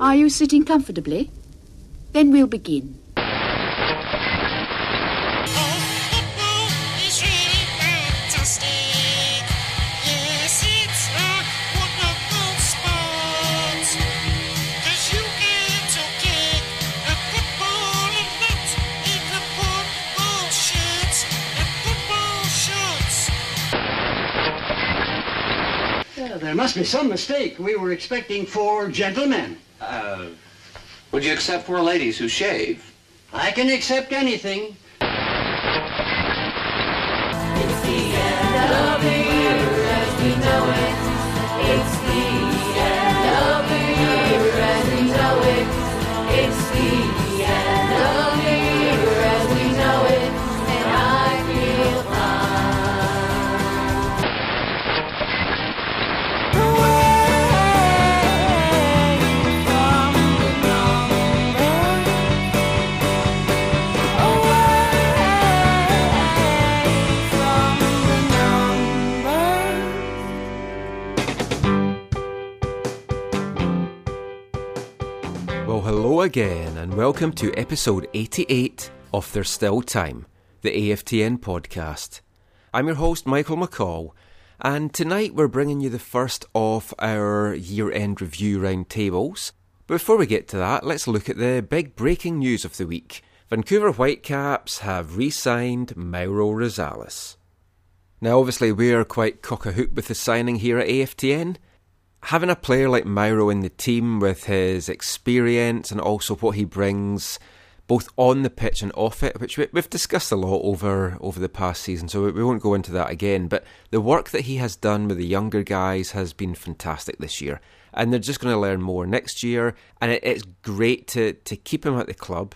Are you sitting comfortably? Then we'll begin. There must be some mistake. We were expecting four gentlemen. Uh, would you accept four ladies who shave? I can accept anything. Well, hello again, and welcome to episode 88 of There's Still Time, the AFTN podcast. I'm your host, Michael McCall, and tonight we're bringing you the first of our year end review roundtables. Before we get to that, let's look at the big breaking news of the week. Vancouver Whitecaps have re signed Mauro Rosales. Now, obviously, we are quite cock a hoop with the signing here at AFTN having a player like Mauro in the team with his experience and also what he brings both on the pitch and off it, which we, have discussed a lot over over the past season, so we won't go into that again. But the work that he has done with the younger guys has been fantastic this year, and they're just going to learn more next year. And it, it's great to to keep him at the club,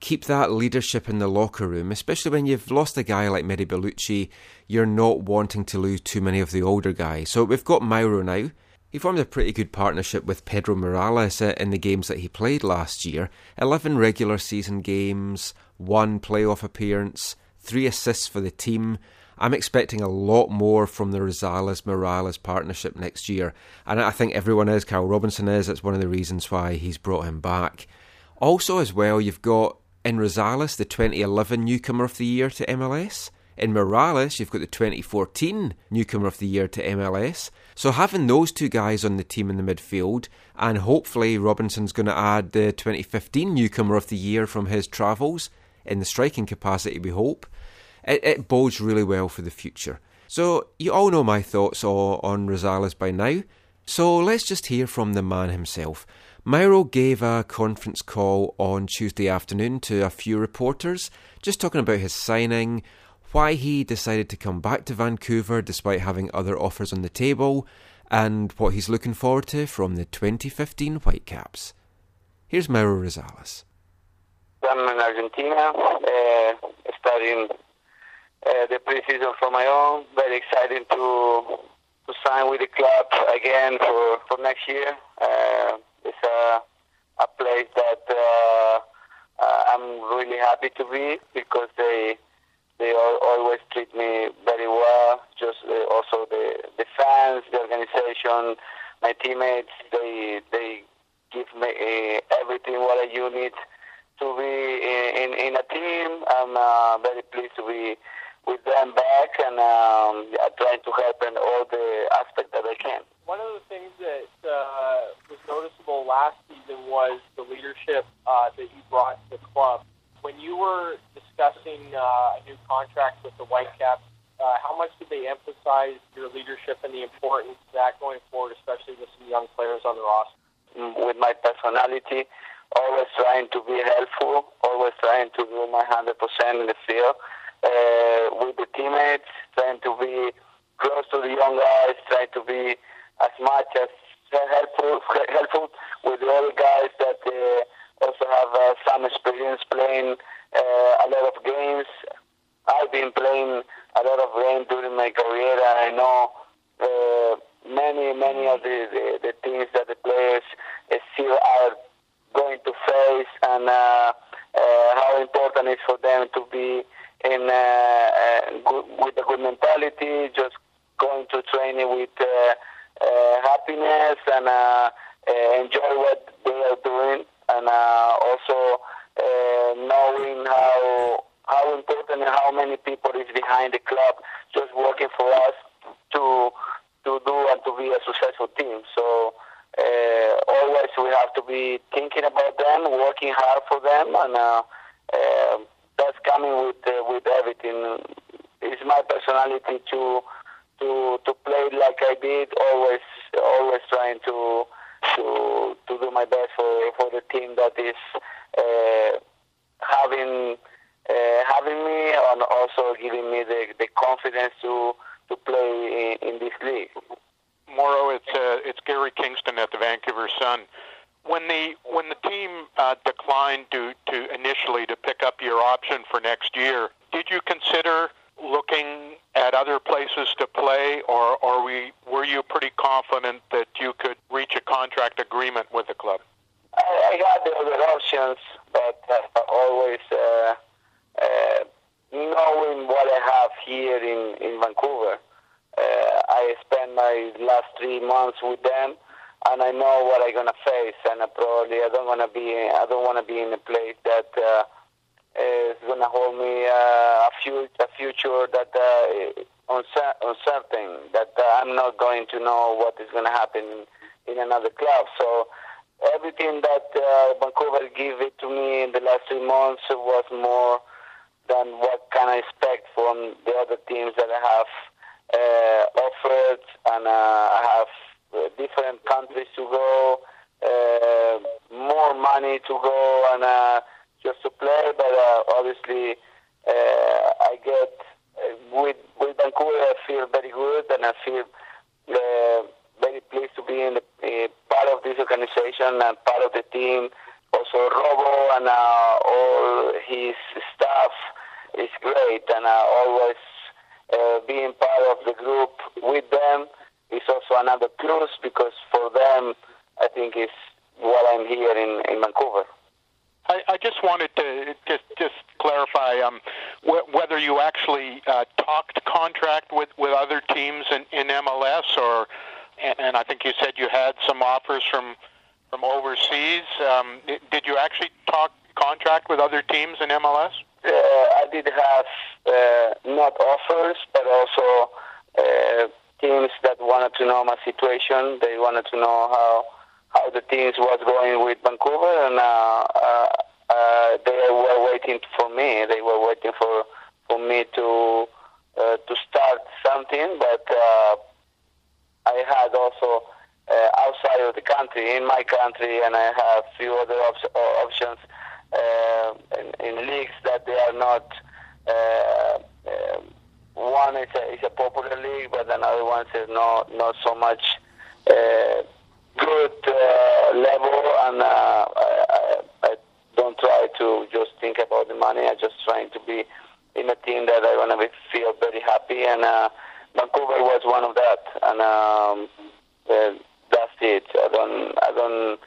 keep that leadership in the locker room, especially when you've lost a guy like Mehdi Bellucci. You're not wanting to lose too many of the older guys, so we've got Mauro now. He formed a pretty good partnership with Pedro Morales uh, in the games that he played last year 11 regular season games, one playoff appearance, three assists for the team. I'm expecting a lot more from the Rosales Morales partnership next year, and I think everyone is. Carl Robinson is. That's one of the reasons why he's brought him back. Also, as well, you've got in Rosales the 2011 Newcomer of the Year to MLS. In Morales, you've got the 2014 Newcomer of the Year to MLS. So having those two guys on the team in the midfield, and hopefully Robinson's going to add the 2015 Newcomer of the Year from his travels in the striking capacity, we hope, it, it bodes really well for the future. So you all know my thoughts on Rosales by now. So let's just hear from the man himself. Mauro gave a conference call on Tuesday afternoon to a few reporters, just talking about his signing, why he decided to come back to Vancouver despite having other offers on the table, and what he's looking forward to from the 2015 Whitecaps. Here's Mauro Rosales. I'm in Argentina, uh, studying uh, the preseason for my own. Very excited to to sign with the club again for, for next year. Uh, it's a a place that uh, uh, I'm really happy to be because they they always treat me very well. Just uh, also the the fans, the organization, my teammates. They they give me uh, everything what I need to be in, in, a team. I'm uh, very pleased to be with them back and um, yeah, trying to help in all the aspects that I can. One of the things that uh, was noticeable last season was the leadership uh, that you brought to the club. When you were discussing uh, a new contract with the Whitecaps, uh, how much did they emphasize your leadership and the importance of that going forward, especially with some young players on the roster? Mm, with my personality, always trying to be helpful, always trying to do my 100% in the field. Uh, with the teammates, trying to be close to the young guys, trying to be as much as helpful, helpful with the other guys that uh, also have uh, some experience playing uh, a lot of games. I've been playing a lot of games during my career, and I know uh, many, many of the, the, the things that the players still are going to face, and uh, uh, how important it is for them to be in uh, uh, good, with a good mentality, just going to training with uh, uh, happiness and uh, uh, enjoy what they are and uh, also uh, knowing how how important and how many people is behind the club, just working for us to to do and to be a successful team. So uh, always we have to be thinking about them, working hard for them, and um, that's coming with with everything. It's my personality to to to play like I did, always always trying to to to do my best for for the team that is uh, having uh, having me and also giving me the, the confidence to to play in, in this league. Mauro, it's uh, it's Gary Kingston at the Vancouver Sun. When the when the team uh, declined to, to initially to pick up your option for next year, did you consider looking at other places to play, or, or we, were you pretty confident that you could reach a contract agreement with the club? I, I had other options, but uh, always uh, uh, knowing what I have here in, in Vancouver. Uh, I spent my last three months with them, and I know what I'm gonna face. And I probably I don't wanna be I don't wanna be in a place that uh, is gonna hold me uh, a, future, a future that uh, uncertain. That uh, I'm not going to know what is gonna happen in, another club. So everything that uh, Vancouver gave it to me in the last three months was more than what can I expect from the other teams that I have uh, offered, and uh, I have different countries to go, more money to go, and just to play. But uh, obviously, uh, I get uh, with with Vancouver. I feel very good, and I feel very pleased to be in the, part of this organization and part of the team. Also, Robbo and all his staff is great, and uh, always uh, being part of the group with them is also another plus because for them, I think is what I'm here in, in Vancouver. I, I just wanted to just just clarify um, wh- whether you actually uh, talked contract with, with other teams in, in MLS, or and, and I think you said you had some offers from from overseas. Um, did you actually talk contract with other teams in MLS? Uh, I did have uh, not offers, but also uh, teams that wanted to know my situation. They wanted to know how how the teams was going with Vancouver, and uh, uh, uh, they were waiting for me. They were waiting for for to uh, to start something, but uh, I had also uh, outside of the country, in my country, and I have few other op- options uh, in, in leagues that they are not. Uh, uh, one is a, is a popular league, but another one is not not so much. Uh, good uh, level, and uh, I, I don't try to just think about the money. I just trying to be in a team that I want to feel very happy, and uh, Vancouver was one of that, and um, uh, that's it. I don't, I don't,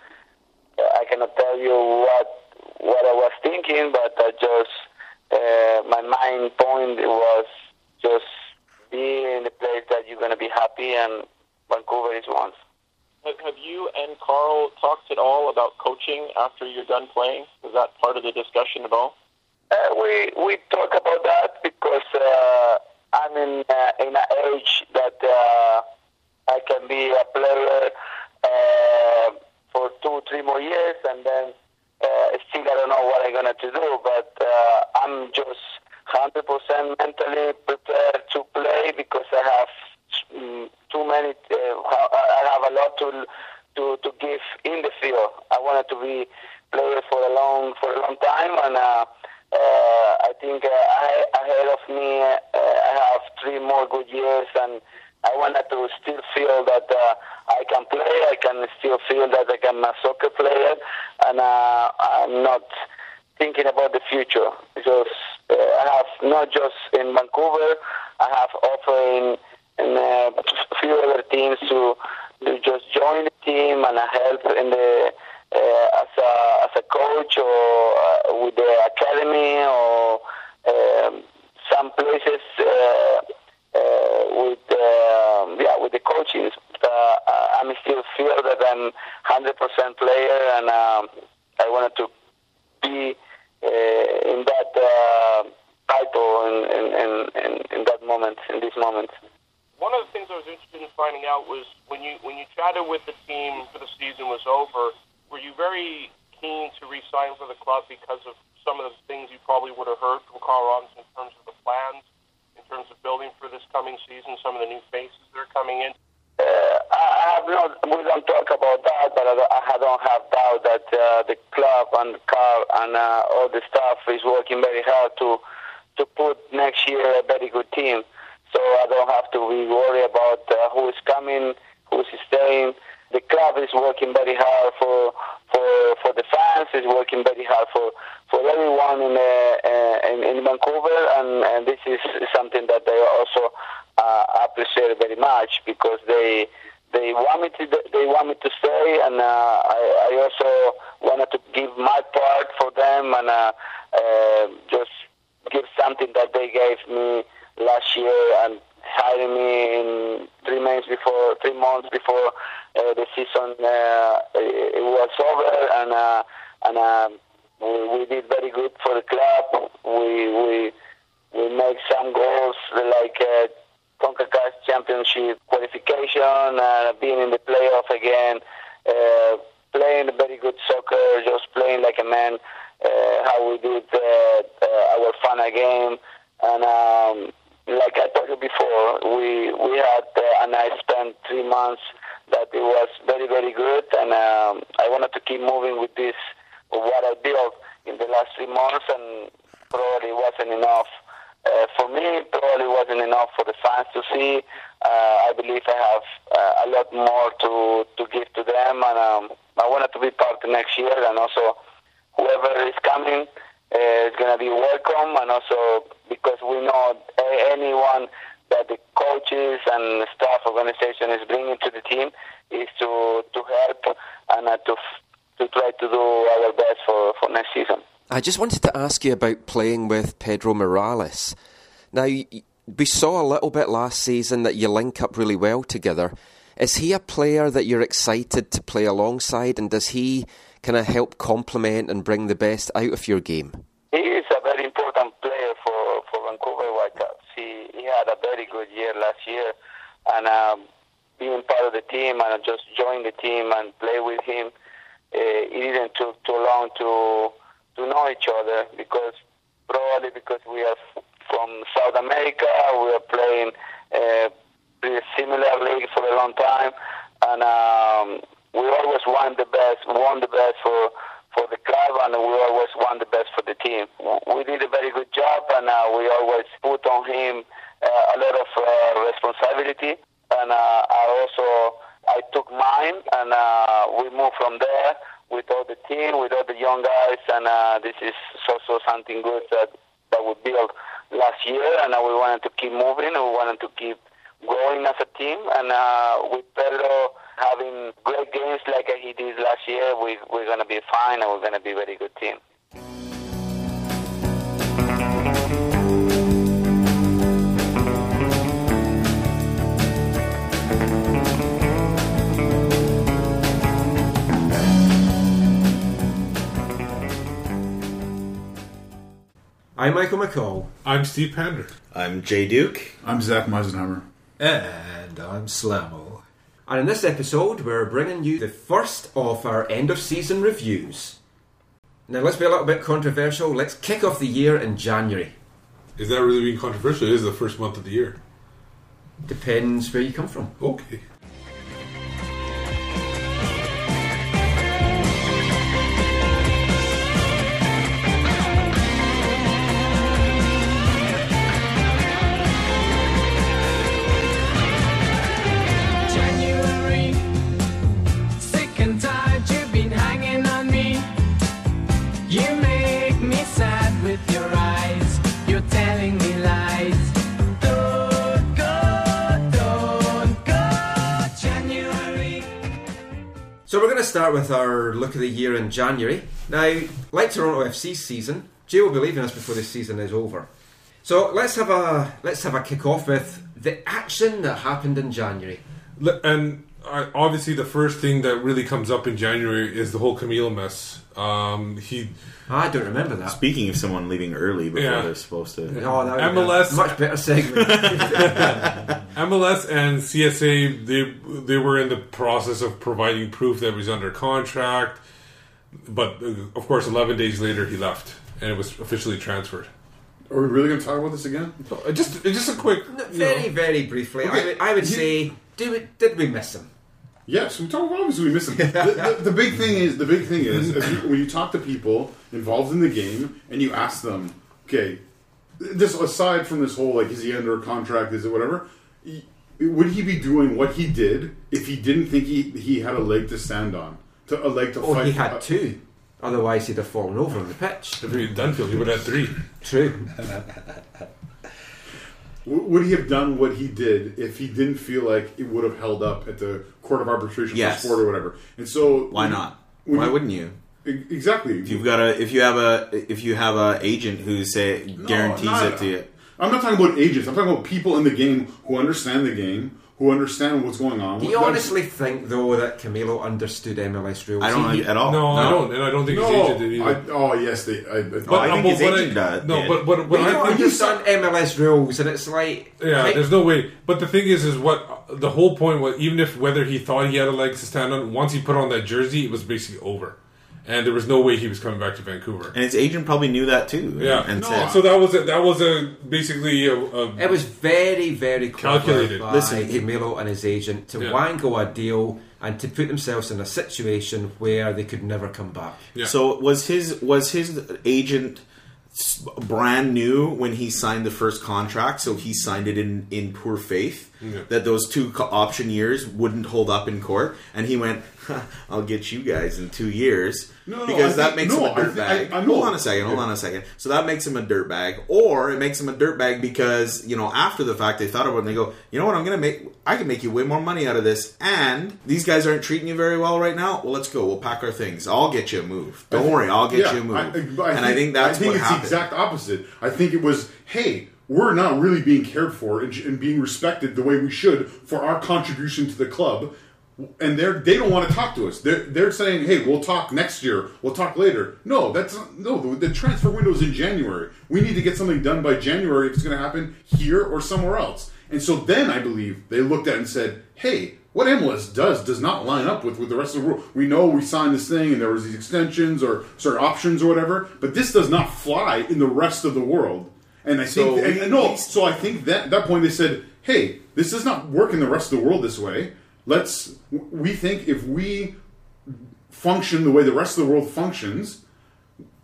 I cannot tell you what what I was thinking, but Just uh, my main point was just be in a place that you're going to be happy, and Vancouver is one. Have you and Carl talked at all about coaching after you're done playing? Was that part of the discussion at all? Uh, we we talk about that because uh, I'm in uh, in an age that uh, I can be a player uh, for two three more years, and then still I don't know what I'm gonna to do. But uh, I'm just hundred percent mentally prepared to play because I have mm, too many. Uh, I have a lot to to to give in the field. I wanted to be player for a long for a long time, and uh, uh, I think uh, I, ahead of me uh, I have three more good years, and I wanted to still feel that uh, I can play. I can still feel that I am a soccer player, and uh, I'm not thinking about the future because uh, I have not just in Vancouver. I have offer in uh, a few other teams to, to just join the team and help in the uh, as a as a coach or uh, with the academy or um, some places uh, uh, with um, yeah with the coaches. Uh, I still feel that I'm 100% player and um, I wanted to be uh, in that uh, title in, in, in, in that moment, in this moment. One of the things I was interested in finding out was when you when you chatted with the team for the season was over, were you very keen to re-sign for the club because of some of the things you probably would have heard from Carl Robinson in terms of the plans, terms of building for this coming season, some of the new faces that are coming in? Uh, I have not, we don't talk about that, but I don't, have doubt that uh, the club and Carl and uh, all the staff is working very hard to to put next year a very good team. So I don't have to be worried about uh, who is coming, who is staying. The club is working very hard for for for the fans. Is working very hard for for everyone in uh, uh, in, in Vancouver, and, and this is something that they also uh, appreciate very much because they they want me to they want me to stay, and uh, I, I also wanted to give my part for them and uh, uh, just give something that they gave me last year and hiring me in three months before three months before uh, the season uh, it, was over and uh, and uh, we, we did very good for the club. We we we made some goals like uh, CONCACAF Championship qualification, uh, being in the playoff again, uh, playing very good soccer, just playing like a man. Uh, how we did uh, uh, our final game, and um, like I told you before, we we had uh, and I spent three months that it was very very good, and um, I wanted to keep moving with this what I built in the last three months, and probably wasn't enough. Uh, for me, probably wasn't enough for the fans to see. Uh, I believe I have uh, a lot more to, to give to them, and um, I wanted to be part of next year, and also whoever is coming uh, is going to be welcome, and also because we know anyone that the coaches and staff organization is bringing to the team is to to help and uh, to to try to do our best for, for next season. I just wanted to ask you about playing with Pedro Morales. Now, we saw a little bit last season that you link up really well together. Is he a player that you're excited to play alongside, and does he kind of help complement and bring the best out of your game? He is a very important player for, for Vancouver Whitecaps. He, he had a very good year last year, and um, being part of the team and just join the team and play with him, uh, it didn't take too long to to know each other because probably because we are from South America, we are playing uh, similar league for a long time, and um, we always want the best, want the best for for the club, and we always want the best for the team. We did a very good job, and uh, we always put on him uh, a lot of uh, responsibility, and uh, I also I took mine, and uh, we moved from there with all the team, with all the young guys, and uh, this is also something good that that we built last year, and we wanted to keep moving, and we wanted to keep growing as a team, and with Pedro having great games like he did last year, we, we're going to be fine, and we're going to be a very good team. I'm Michael McCall. I'm Steve Pander. I'm Jay Duke. I'm Zach Meisenheimer. And I'm Slamo. And in this episode, we're bringing you the first of our end of season reviews. Now, let's be a little bit controversial. Let's kick off the year in January. Is that really being controversial? It is the first month of the year. Depends where you come from. Okay. Start with our look of the year in January. Now, like Toronto FC's season, Jay will be leaving us before this season is over. So let's have a let's have a kick off with the action that happened in January. Le- And um, uh, obviously the first thing that really comes up in January is the whole Camilo mess. Um, he I don't remember that. Speaking of someone leaving early before Yeah. they're supposed to. Oh, that would be a MLS much better segment. MLS and CSA they they were in the process of providing proof that he was under contract, but uh, of course, 11 days later he left and it was officially transferred. Are we really going to talk about this again? Uh, Just just a quick, you very, know. very briefly, I Okay. would, I would You- say, do we, did we miss him? Yes, we talk. About obviously, we miss him. the, the, the big thing is the big thing is as you, when you talk to people involved in the game and you ask them, okay, this aside from this whole like, is he under a contract? Is it whatever? y- Would he be doing what he did if he didn't think he he had a leg to stand on, to a leg to Oh, fight? he had two. Otherwise, he'd have fallen over on the pitch. If he had Dunfield, he would have three. True. Would he have done what he did if he didn't feel like it would have held up at the court of arbitration Yes. for sport or whatever? And so, Why not? when Why you- wouldn't you? Exactly. If you've got a, if you have a, if you have a agent who say guarantees not- it to you. I'm not talking about agents. I'm talking about people in the game who understand the game, who understand what's going on. Do you honestly think, though, that Camilo understood MLS rules? I don't He- at all. No, I don't, and I don't think his agent did I, either. oh yes, they. I, I, But, I think his but what agent No, did. but but We what I don't think understand MLS rules, and it's like... Yeah, like- there's no way. But the thing is, is what the whole point was. Even if whether he thought he had a leg to stand on, once he put on that jersey, it was basically over, and there was no way he was coming back to Vancouver. And his agent probably knew that too. Yeah, and no, said, so that was a, that was a basically a, a It was very, very Calculated. by Listen, he- Camilo and his agent to Yeah. wangle a deal and to put themselves in a situation where they could never come back. yeah. So was his was his agent brand new when he signed the first contract? So he signed it in in poor faith Yeah. that those two co- option years wouldn't hold up in court, and he went, "I'll get you guys in two years." No, no, because I that think- makes no, him a I dirtbag. I- I hold on a second. Hold on a second. So that makes him a dirtbag, or it makes him a dirtbag because you know after the fact they thought about it and they go, you know what? I'm gonna make. I can make you way more money out of this, and these guys aren't treating you very well right now. Well, let's go. We'll pack our things. I'll get you a move. Don't worry. I'll get Yeah, you a move. I- but and I think that's I think what it's happened. the exact opposite. I think it was, hey, we're not really being cared for and, and being respected the way we should for our contribution to the club. And they're they don't want to talk to us. They're they're saying, hey, we'll talk next year. We'll talk later. No, that's not, no. The, the transfer is in January. We need to get something done by January if it's going to happen here or somewhere else. And so then I believe they looked at it and said, hey, what MLS does does not line up with, with the rest of the world. We know we signed this thing and there was these extensions or sorry options or whatever, but this does not fly in the rest of the world. And I So think, and, and no, so I think that that point they said, hey, this does not work in the rest of the world this way. Let's. We think if we function the way the rest of the world functions,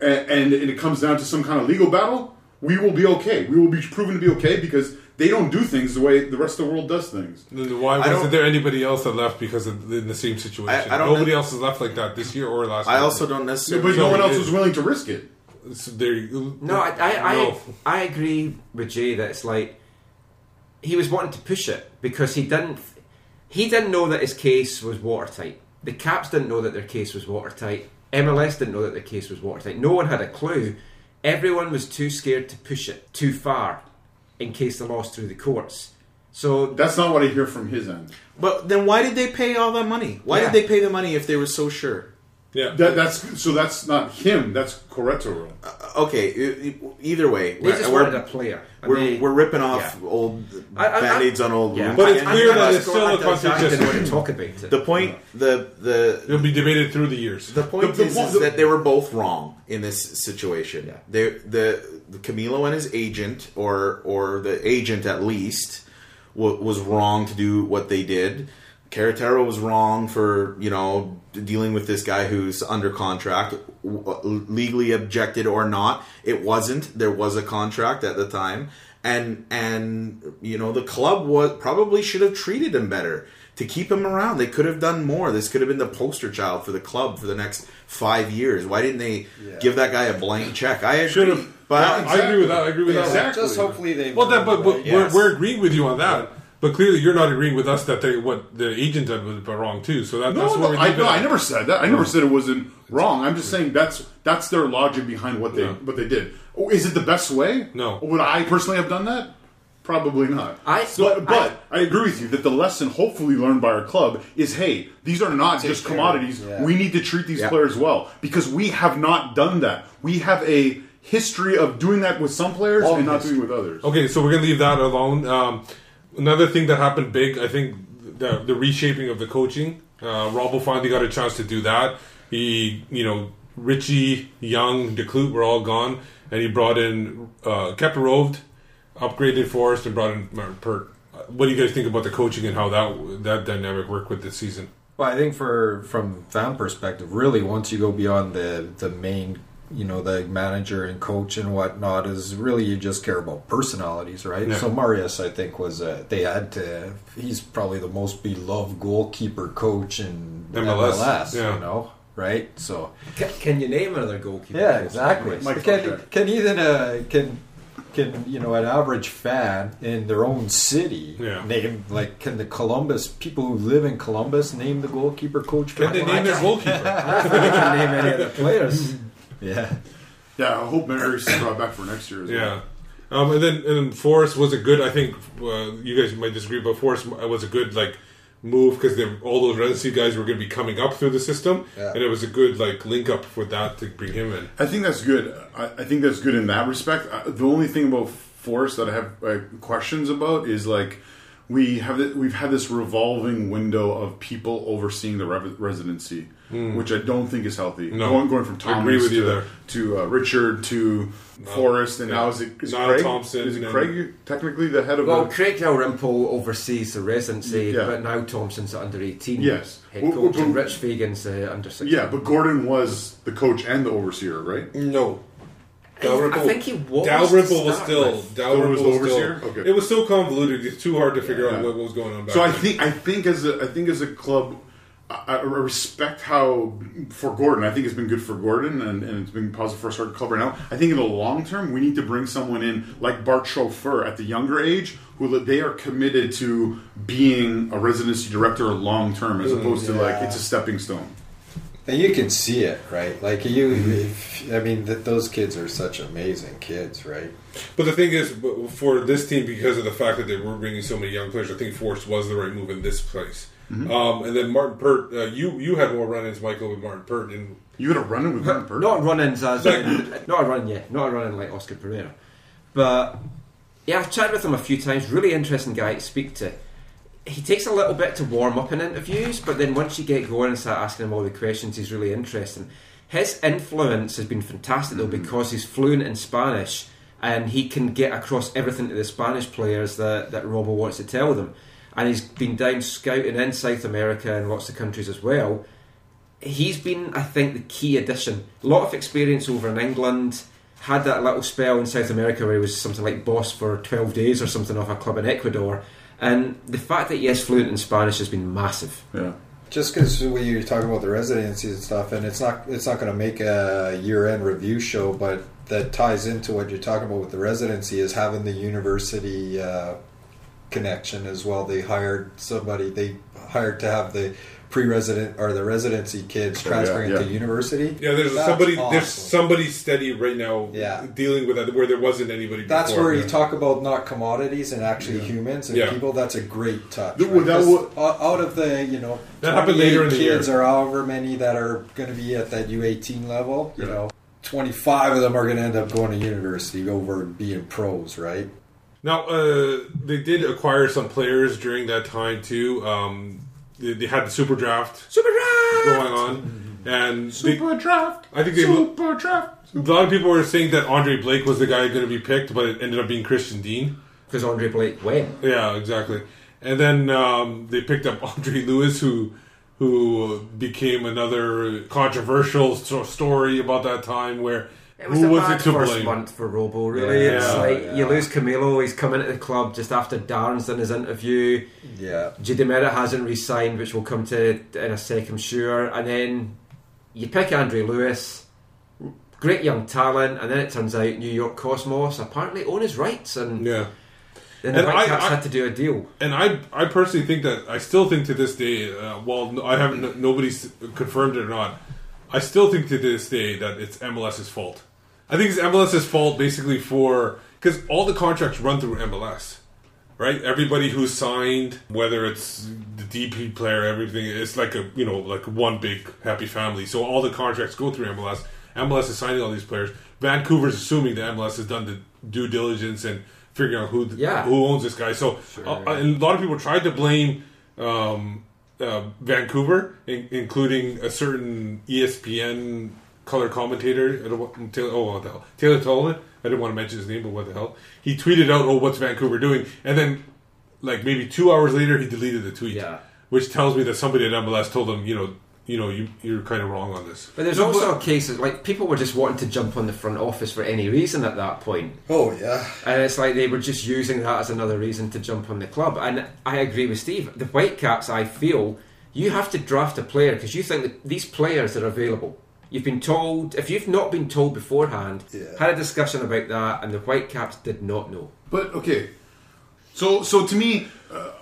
and, and it comes down to some kind of legal battle, we will be okay. We will be proven to be okay because they don't do things the way the rest of the world does things. Why I don't- wasn't there anybody else that left because of in the same situation? I- I don't Nobody know- else has left like that this year or last. I year. also don't necessarily. But no one else it- was willing to risk it. So there you- No, I, I, No. I, I agree with Jay that it's like he was wanting to push it because he didn't he didn't know that his case was watertight. The Caps didn't know that their case was watertight. MLS didn't know that their case was watertight. No one had a clue. Everyone was too scared to push it too far in case they lost through the courts. So That's not what I hear from his end. But then why did they pay all that money? Why Yeah. did they pay the money if they were so sure? Yeah. That, that's so. That's not him. That's Querétaro. Uh, okay, e- e- either way, they just we're, wanted a player. We're, they- we're ripping off yeah. old I- I- I- band-aids on old Yeah. wounds. But it's And- clear and that that's- it's still a didn't contradiction. want to talk about it. the point. The the It'll be debated through the years. The point The- the is, point- is that they were both wrong in this situation. Yeah. They, the, the Camilo and his agent, or or the agent at least, w- was wrong to do what they did. Querétaro was wrong for you know dealing with this guy who's under contract, w- uh, legally objected or not. It wasn't. There was a contract at the time, and and you know the club was probably should have treated him better to keep him around. They could have done more. This could have been the poster child for the club for the next five years. Why didn't they give that guy a blank check? I agree, Should have. but I agree with that. I agree with that. Exactly. Just hopefully they. Well, that, but, but Yes. we're, we're agreeing with you on that. But clearly, you're not agreeing with us that they what the agent did was wrong too. So that, No, that's no, what I, no. I never said that. I never said it wasn't wrong. I'm just saying that's that's their logic behind what they Yeah. what they did. Oh, is it the best way? No. Would I personally have done that? Probably not. I- but but I, agree with you that the lesson hopefully learned by our club is hey, these are not just care. commodities. Yeah. We need to treat these Yeah. players well because we have not done that. We have a history of doing that with some players Long and not history. doing it with others. Okay, so we're gonna leave that alone. Um, another thing that happened big, I think, the, the reshaping of the coaching. Uh, Robbo finally got a chance to do that. He, you know, Richie, Young, DeClute were all gone, and he brought in uh, kept Rovde, upgraded Forrest, and brought in Pert. What do you guys think about the coaching and how that that dynamic worked with this season? Well, I think for from fan perspective, really, once you go beyond the the main, you know, the manager and coach and whatnot, is really you just care about personalities, right? Yeah. So Marius, I think, was uh, they had to. He's probably the most beloved goalkeeper coach in MLS, MLS. yeah. You know, right? So Can, can you name another goalkeeper? yeah, exactly. Mike can Fletcher. can even uh, can can you know an average fan in their own city Yeah. name like can the Columbus people who live in Columbus name the goalkeeper coach? Can they name their goalkeeper? they can name any of the players. Yeah. Yeah, I hope Marius brought back for next year as well. Yeah. Um, and then and then Forrest was a good. I think uh, you guys might disagree, but Forrest was a good like move because all those residency guys were going to be coming up through the system, Yeah. and it was a good like link up for that to bring him in. I think that's good. I, I think that's good in that respect. Uh, the only thing about Forrest that I have uh, questions about is like we have th- we've had this revolving window of people overseeing the rev- residency, which I don't think is healthy. No. going, going from I agree with to, you there. to uh, Richard to Forrest, and yeah. now is it, is it Craig? Thompson Is it Craig technically the head of Well, the? Craig Dalrymple oversees the residency, Yeah. but now Thompson's under 18. Yes. Head Well, coach, well, and but- Rich Fagan's uh, under 16. Yeah, but Gordon was the coach and the overseer, right? No. I think he was. Dalrymple was still with. Dalrymple was was, the overseer? still. Okay. It was so convoluted; it's too hard to figure Yeah. out what, what was going on. Back So I then. think I think as a I think as a club, I, I respect how for Gordon. I think it's been good for Gordon, and, and it's been positive for us our club right now. I think in the long term, we need to bring someone in like Bart Chauffeur at the younger age, who they are committed to being a residency director long term, as mm, opposed to like it's a stepping stone. And you can see it, right? Like you, if, I mean, th- those kids are such amazing kids, right? But the thing is, for this team, because of the fact that they were bringing so many young players, I think Forrest was the right move in this place. Mm-hmm. Um, and then Martyn Pert, uh, you you had more run-ins, Michael, with Martyn Pert, and You had a run in with Martyn Pert. Not run-ins as in, not a run, yeah, not a run-in like Oscar Pareja, but yeah, I've chatted with him a few times. Really interesting guy to speak to. He takes a little bit to warm up in interviews, but then once you get going and start asking him all the questions, he's really interesting. His influence has been fantastic though mm. because he's fluent in Spanish and he can get across everything to the Spanish players that that Robbo wants to tell them. And he's been down scouting in South America and lots of countries as well he's been, I think, the key addition. A lot of experience over in England. Had that little spell in South America where he was something like boss for 12 days or something of a club in Ecuador. And the fact that he is fluent in Spanish has been massive. Yeah. Just because when you're talking about the residencies and stuff, and it's not it's not going to make a year-end review show, but that ties into what you're talking about with the residency is having the university uh, connection as well. They hired somebody they hired to have the pre-resident or the residency kids transferring yeah. to university. yeah, there's That's somebody awesome. there's somebody steady right now, Yeah. dealing with that where there wasn't anybody. That's before. where you talk about not commodities and actually humans and Yeah. people. That's a great touch. Th- right? that 'Cause wa- out of the you know That happened 28 later in the kids year. or however many that are going to be at that U18 level, you know, 25 of them are going to end up going to university over being pros, right? Now, uh, they did acquire some players during that time too. Um, they, they had the super draft Super draft! going on, and they, Super draft. I think they. Super draft. A lot of people were saying that Andre Blake was the guy going to be picked, but it ended up being Christian Dean. Because Andre Blake went. Yeah, exactly. And then um, they picked up Andre Lewis, who who became another controversial sto- story about that time. Where It was who a was bad it to first blame? month for Robbo, really. Yeah, it's like yeah. you lose Camilo, he's coming into the club just after Darren's done his interview. Yeah. Jay DeMerit hasn't re signed, which we'll come to in a second, sure. And then you pick Andre Lewis, great young talent, and then it turns out New York Cosmos apparently own his rights, and Yeah. then the And I- Whitecaps I- had to do a deal. And I, I personally think that I still think to this day, uh, while no- I haven't, nobody's confirmed it or not, I still think to this day that it's MLS's fault. I think it's MLS's fault basically for because all the contracts run through MLS. right? Everybody who's signed, whether it's the DP player, everything, it's like a you know like one big happy family. So all the contracts go through MLS. MLS is signing all these players. Vancouver's assuming that MLS has done the due diligence and figuring out who Yeah. who owns this guy. So uh, and a lot of people tried to blame um, uh, Vancouver, in, including a certain ESPN color commentator. I don't want, Taylor, oh, what the hell? Taylor Twellman. I didn't want to mention his name, but what the hell? He tweeted out, "Oh, what's Vancouver doing?" And then, like maybe two hours later, he deleted the tweet. Yeah. Which tells me that somebody at MLS told him, you know, you know, you you're kind of wrong on this. But there's No, also a case of like people were just wanting to jump on the front office for any reason at that point. Oh yeah, and it's like they were just using that as another reason to jump on the club. And I agree with Steve. The Whitecaps, I feel, you have to draft a player because you think that these players are available. You've been told. If you've not been told beforehand, had a discussion about that, and the Whitecaps did not know. But okay, so so to me, uh,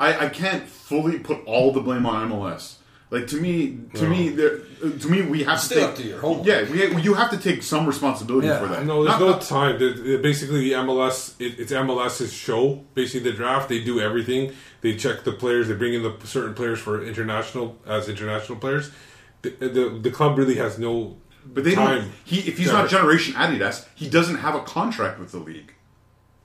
I I can't fully put all the blame on MLS. Like to me, to No. me, there, to me, we have Still to up take, to your homework. Yeah, we, you have to take some responsibility for that. No, there's Not- no not- time. The- the- Basically, MLS it, it's MLS's show. Basically, the draft they do everything. They check the players. They bring in the certain players for international as international players. The the, the club really has no. But they time don't. He if he's not Generation Adidas, he doesn't have a contract with the league.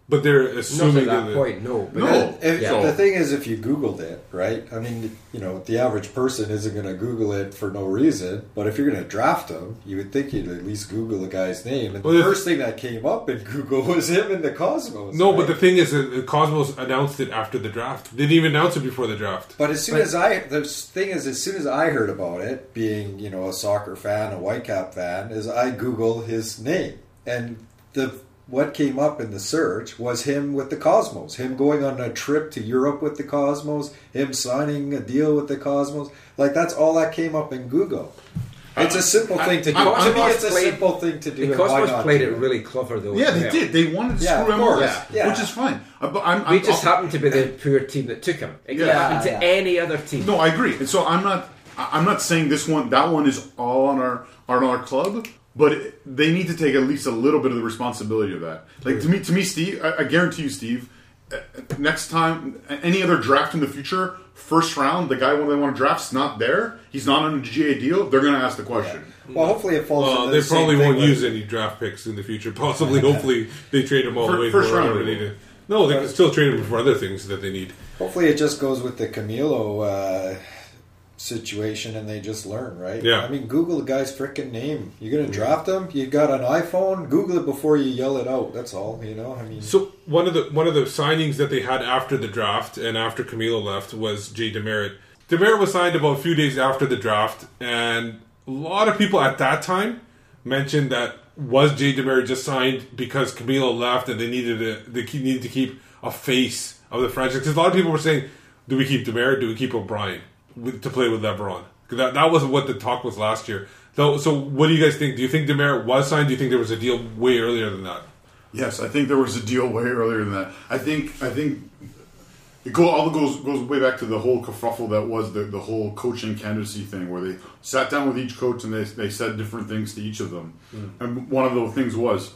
But they're assuming Not at that that point, no. But No. if- So- the thing is, if you Googled it, right? I mean, you know, the average person isn't going to Google it for no reason. But if you're going to draft him, you would think you'd at least Google the guy's name. And Well, the if- first thing that came up in Google was him in the Cosmos. No, but the thing is, the Cosmos announced it after the draft. They didn't even announce it before the draft. But as soon as I, the thing is, as soon as I heard about it, being you know a soccer fan, a Whitecap fan, is I Google his name, and the what came up in the search was him with the Cosmos, him going on a trip to Europe with the Cosmos, him signing a deal with the Cosmos. Like that's all that came up in Google. It's a simple thing to do. I- to me, Cosmos it's a played- simple thing to do. The Cosmos played it really clever though. Yeah, they well. did. They wanted to Yeah, screw of course. MLS, Yeah. which is fine. But I'm, we I'm, just I'm- happened to be the poor team that took him. It could Yeah. happen to Yeah. any other team. No, I agree. And so I'm not. I'm not saying this one, that one is all on our on our club, but it, they need to take at least a little bit of the responsibility of that. Like to me, to me, Steve, I, I guarantee you, Steve. uh, Next time, any other draft in the future, first round, the guy when they want to draft's not there. He's not on a GA deal. They're going to ask the question. Well, hopefully it falls. Well, into they the probably won't with- use any draft picks in the future. Possibly, hopefully, they trade them all the way first round, they they will. need. No, they can still trade them for other things that they need. Hopefully, it just goes with the Camilo uh, situation, and they just learn, right? Yeah. I mean, Google the guy's freaking name. You're gonna draft him. You got an iPhone. Google it before you yell it out. That's all. You know. I mean, So one of the one of the signings that they had after the draft and after Camilo left was Jay Demerit. Demerit was signed about a few days after the draft, and a lot of people at that time mentioned that was Jay Demerit just signed because Camilo left and they needed a, they needed to keep a face of the franchise. Because a lot of people were saying, "Do we keep Demerit? Do we keep O'Brien with, to play with Leveron. that that was what the talk was last year. So, so what do you guys think? Do you think Demerit was signed? Do you think there was a deal way earlier than that? Yes, I think there was a deal way earlier than that. I think I think it go, all goes goes way back to the whole kerfuffle that was the, the whole coaching candidacy thing, where they sat down with each coach and they, they said different things to each of them. Mm. And one of those things was,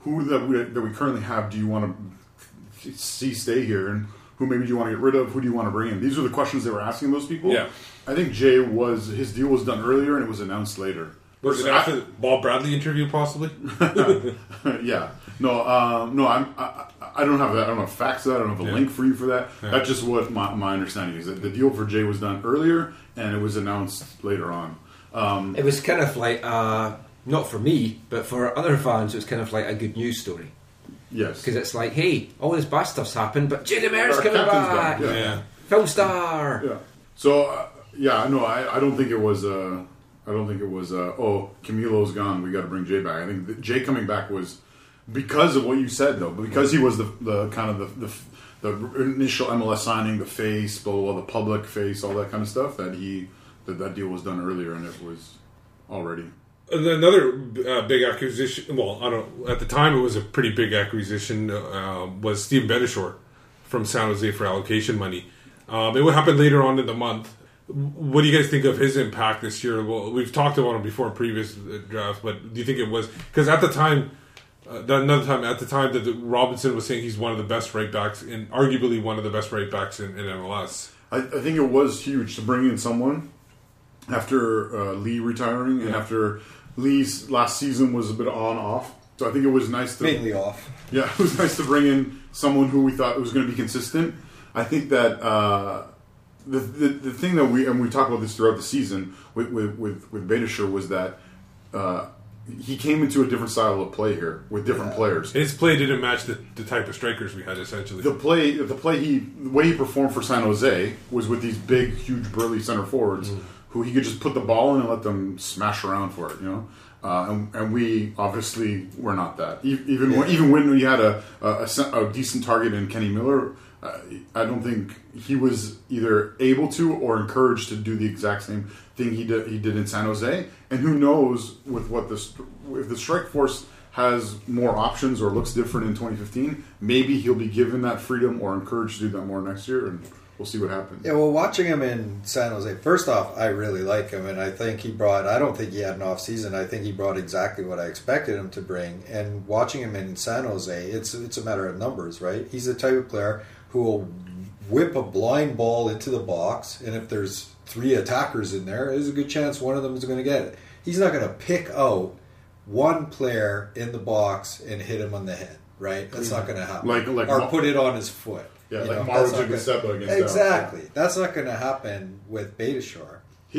who that we, that we currently have do you want to see stay here, and who maybe do you want to get rid of? Who do you want to bring in? These are the questions they were asking those people. Yeah. I think Jay was his deal was done earlier and it was announced later. Was it Versus- after the Bob Bradley interview, possibly? yeah. No, um, no, I'm, I, I don't have that. I don't have facts to that. I don't have a Yeah. link for you for that. Yeah. That's just what my, my understanding is. That the deal for Jay was done earlier and it was announced later on. Um, It was kind of like, uh, not for me, but for other fans, it was kind of like a good news story. Yes. Because it's like, hey, all this bad stuff's happened, but Jay Demerit's coming back. back, yeah. Film star. Yeah. So uh, yeah, no, I, I don't think it was. Uh, I don't think it was. Uh, oh, Camilo's gone. We got to bring Jay back. I think Jay coming back was because of what you said, though. Because he was the, the kind of the, the the initial MLS signing, the face, blah, blah, blah, the public face, all that kind of stuff. That he that that deal was done earlier, and it was already. Another uh, big acquisition. Well, I don't. At the time, it was a pretty big acquisition. Uh, was Steve Beitashour from San Jose for allocation money. Um, it would happen later on in the month. What do you guys think of his impact this year? Well, we've talked about him before in previous uh, drafts, but do you think it was because at the time uh, another time at the time that the, Robinson was saying he's one of the best right backs and arguably one of the best right backs in, in MLS. I, I think it was huge to bring in someone after uh, Lee retiring and Yeah. after Lee's last season was a bit on off. So I think it was nice to Mainly off. Yeah, it was nice to bring in someone who we thought was going to be consistent. I think that uh, the, the the thing that we and we talked about this throughout the season with with with, with Beitashour was that uh, he came into a different style of play here with different players. His play didn't match the, the type of strikers we had essentially. The play, the play he, the way he performed for San Jose was with these big, huge, burly center forwards who he could just put the ball in and let them smash around for it. You know, uh, and, and we obviously were not that. Even when, even when we had a a, a decent target in Kenny Miller, uh, I don't think he was either able to or encouraged to do the exact same thing he did he did in San Jose. And who knows with what the st- if the strike force has more options or looks different in 2015, maybe he'll be given that freedom or encouraged to do that more next year, and we'll see what happens. Yeah, well, watching him in San Jose, first off, I really like him, and I think he brought. I don't think he had an off season. I think he brought exactly what I expected him to bring. And watching him in San Jose, it's it's a matter of numbers, right? He's the type of player who will whip a blind ball into the box, and if there's three attackers in there, there's a good chance one of them is going to get it. He's not going to pick out one player in the box and hit him on the head, right? That's not going to happen. Like- like or Ma- put it on his foot. Yeah, You like know, Mauro that's not gonna- Giuseppe against Dallas. Exactly. That's not going to happen with Beitashour.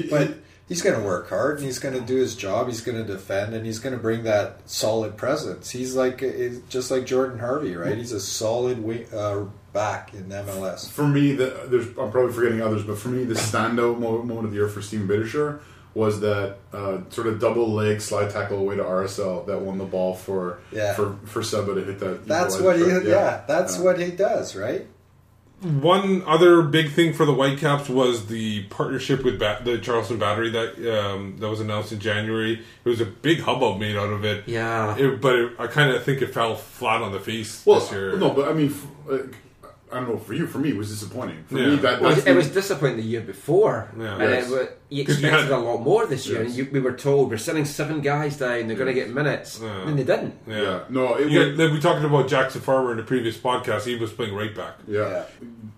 but he's going to work hard and he's going to do his job. He's going to defend and he's going to bring that solid presence. He's like he's just like Jordan Harvey, right? He's a solid wing, uh, back in MLS. For me, the, there's, I'm probably forgetting others, but for me, the standout moment of the year for Steven Beitashour was that uh, sort of double leg slide tackle away to RSL that won the ball for Yeah. for for Seba to hit that. That's what he. strike. Yeah, that's Yeah. what he does, right? One other big thing for the Whitecaps was the partnership with ba- the Charleston Battery that um, that was announced in January. It was a big hubbub made out of it. Yeah. It, but it, I kind of think it fell flat on the face Well, this year. no, but I mean, f- I don't know. For you, for me, it was disappointing. For Yeah. me, that Well, it the- was disappointing the year before, Yeah. and Yes. it wa- you 'Cause you expected a lot more this year. Yes. And you, we were told we're sending seven guys down; they're going to get minutes, Yeah. and they didn't. yeah. yeah. No, it You was, we talked about Jackson Farmer in the previous podcast. He was playing right back. Yeah.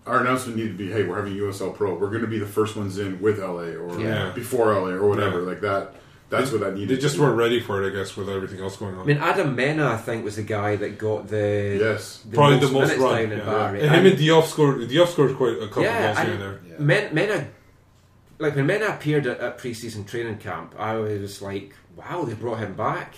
Our announcement needed to be, hey, we're having USL Pro. We're going to be the first ones in with LA or Yeah. before LA or whatever. Yeah. Like that. That's what that needed. They just weren't ready for it, I guess, with everything else going on. I mean, Adam Mena, I think, was the guy that got the Yes. the Probably most the most minutes run. down in yeah. Barry. And him and Diop scored. Diop scored quite a couple yeah, goals here and and there. Men, Mena, like when Mena appeared at, at preseason training camp, I was like, wow, they brought him back.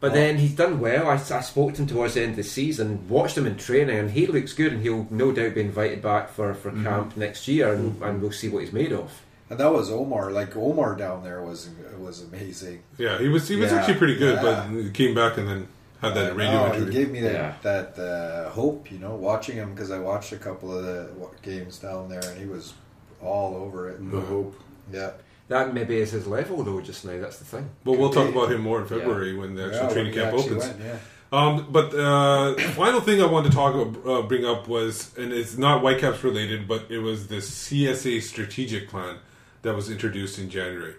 But then he's done well. I, I spoke to him towards the end of the season, watched him in training, and he looks good, and he'll no doubt be invited back for, for Mm-hmm. camp next year, and, and we'll see what he's made of. And that was Omar. Like Omar down there was was amazing. Yeah, he was. He was Yeah. actually pretty good, Yeah. but he came back and then had that radio No, he gave me that Yeah. that uh, hope, you know, watching him because I watched a couple of the games down there, and he was all over it. the hope. Yeah, That maybe is his level, though. Just now, that's the thing. But we'll Could talk about him more in February when the actual Yeah, training camp opens. went, yeah. Um, but uh, final thing I wanted to talk uh, bring up was, and it's not Whitecaps related, but it was the CSA strategic plan that was introduced in January.